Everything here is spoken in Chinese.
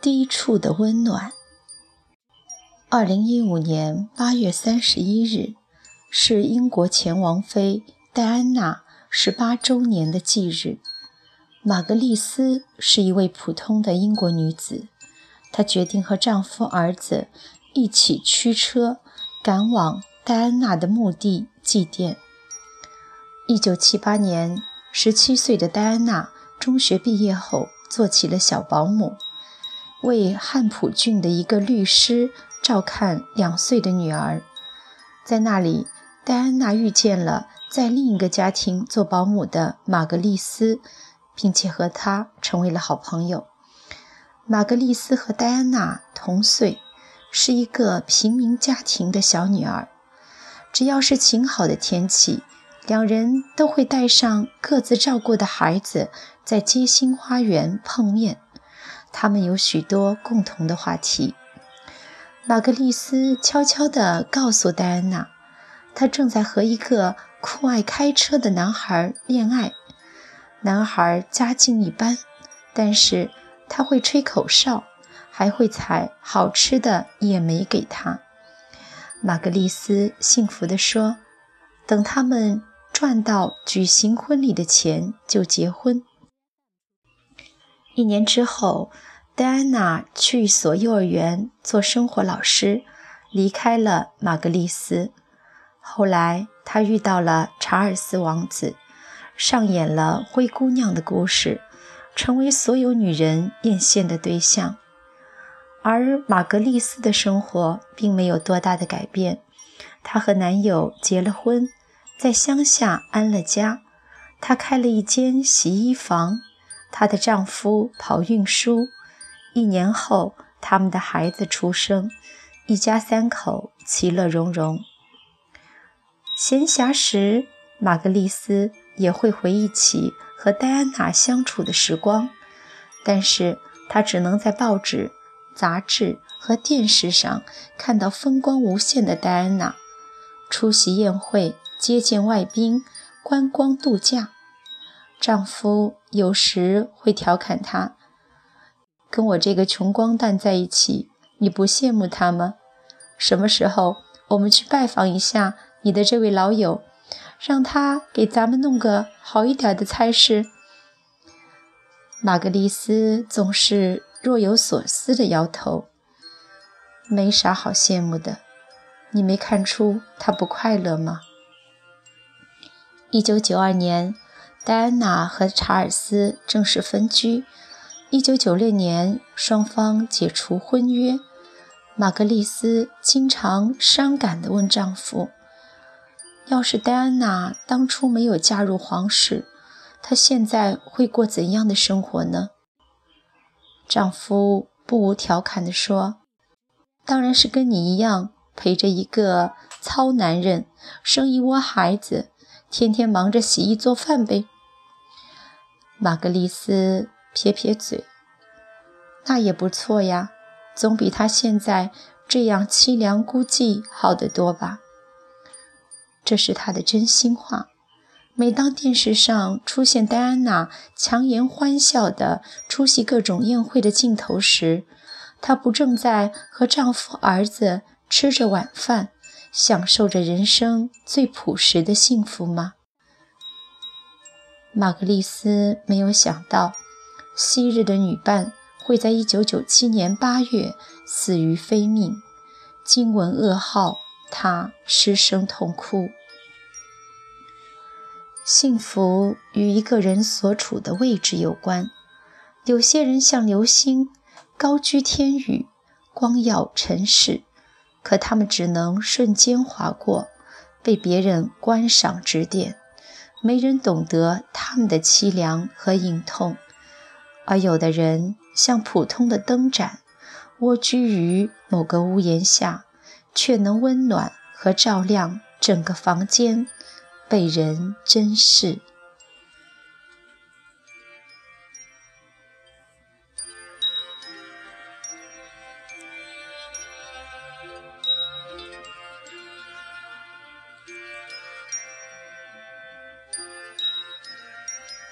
低处的温暖。二零一五年八月三十一日是英国前王妃戴安娜十八周年的忌日。玛格丽斯是一位普通的英国女子，她决定和丈夫、儿子一起驱车赶往戴安娜的墓地祭奠。一九七八年，十七岁的戴安娜中学毕业后，做起了小保姆，为汉普郡的一个律师。照看两岁的女儿，在那里，戴安娜遇见了在另一个家庭做保姆的玛格丽斯，并且和她成为了好朋友。玛格丽斯和戴安娜同岁，是一个平民家庭的小女儿。只要是晴好的天气，两人都会带上各自照顾的孩子，在街心花园碰面。他们有许多共同的话题。玛格丽斯悄悄地告诉戴安娜，她正在和一个酷爱开车的男孩恋爱。男孩家境一般，但是他会吹口哨，还会采好吃的野莓给她。玛格丽斯幸福地说：“等他们赚到举行婚礼的钱，就结婚。”一年之后。戴安娜去一所幼儿园做生活老师，离开了玛格丽斯。后来，她遇到了查尔斯王子，上演了灰姑娘的故事，成为所有女人艳羡的对象。而玛格丽斯的生活并没有多大的改变，她和男友结了婚，在乡下安了家。她开了一间洗衣房，她的丈夫跑运输。一年后，他们的孩子出生，一家三口其乐融融。闲暇时，玛格丽斯也会回忆起和戴安娜相处的时光，但是她只能在报纸、杂志和电视上看到风光无限的戴安娜，出席宴会、接见外宾、观光度假。丈夫有时会调侃他。跟我这个穷光蛋在一起，你不羡慕他吗？什么时候我们去拜访一下你的这位老友，让他给咱们弄个好一点的差事？玛格丽斯总是若有所思地摇头，没啥好羡慕的。你没看出他不快乐吗？一九九二年，戴安娜和查尔斯正式分居。一九九六年，双方解除婚约。玛格丽斯经常伤感地问丈夫：“要是戴安娜当初没有嫁入皇室，她现在会过怎样的生活呢？”丈夫不无调侃地说：“当然是跟你一样，陪着一个糙男人，生一窝孩子，天天忙着洗衣做饭呗。”玛格丽斯。撇撇嘴，那也不错呀，总比他现在这样凄凉孤寂好得多吧。这是他的真心话。每当电视上出现戴安娜强颜欢笑地出席各种宴会的镜头时，她不正在和丈夫、儿子吃着晚饭，享受着人生最朴实的幸福吗？玛格丽斯没有想到。昔日的女伴会在1997年8月死于非命，惊闻噩耗，她失声痛哭。幸福与一个人所处的位置有关，有些人像流星，高居天宇，光耀尘世，可他们只能瞬间划过，被别人观赏指点，没人懂得他们的凄凉和隐痛。而有的人像普通的灯盏，蜗居于某个屋檐下，却能温暖和照亮整个房间，被人珍视。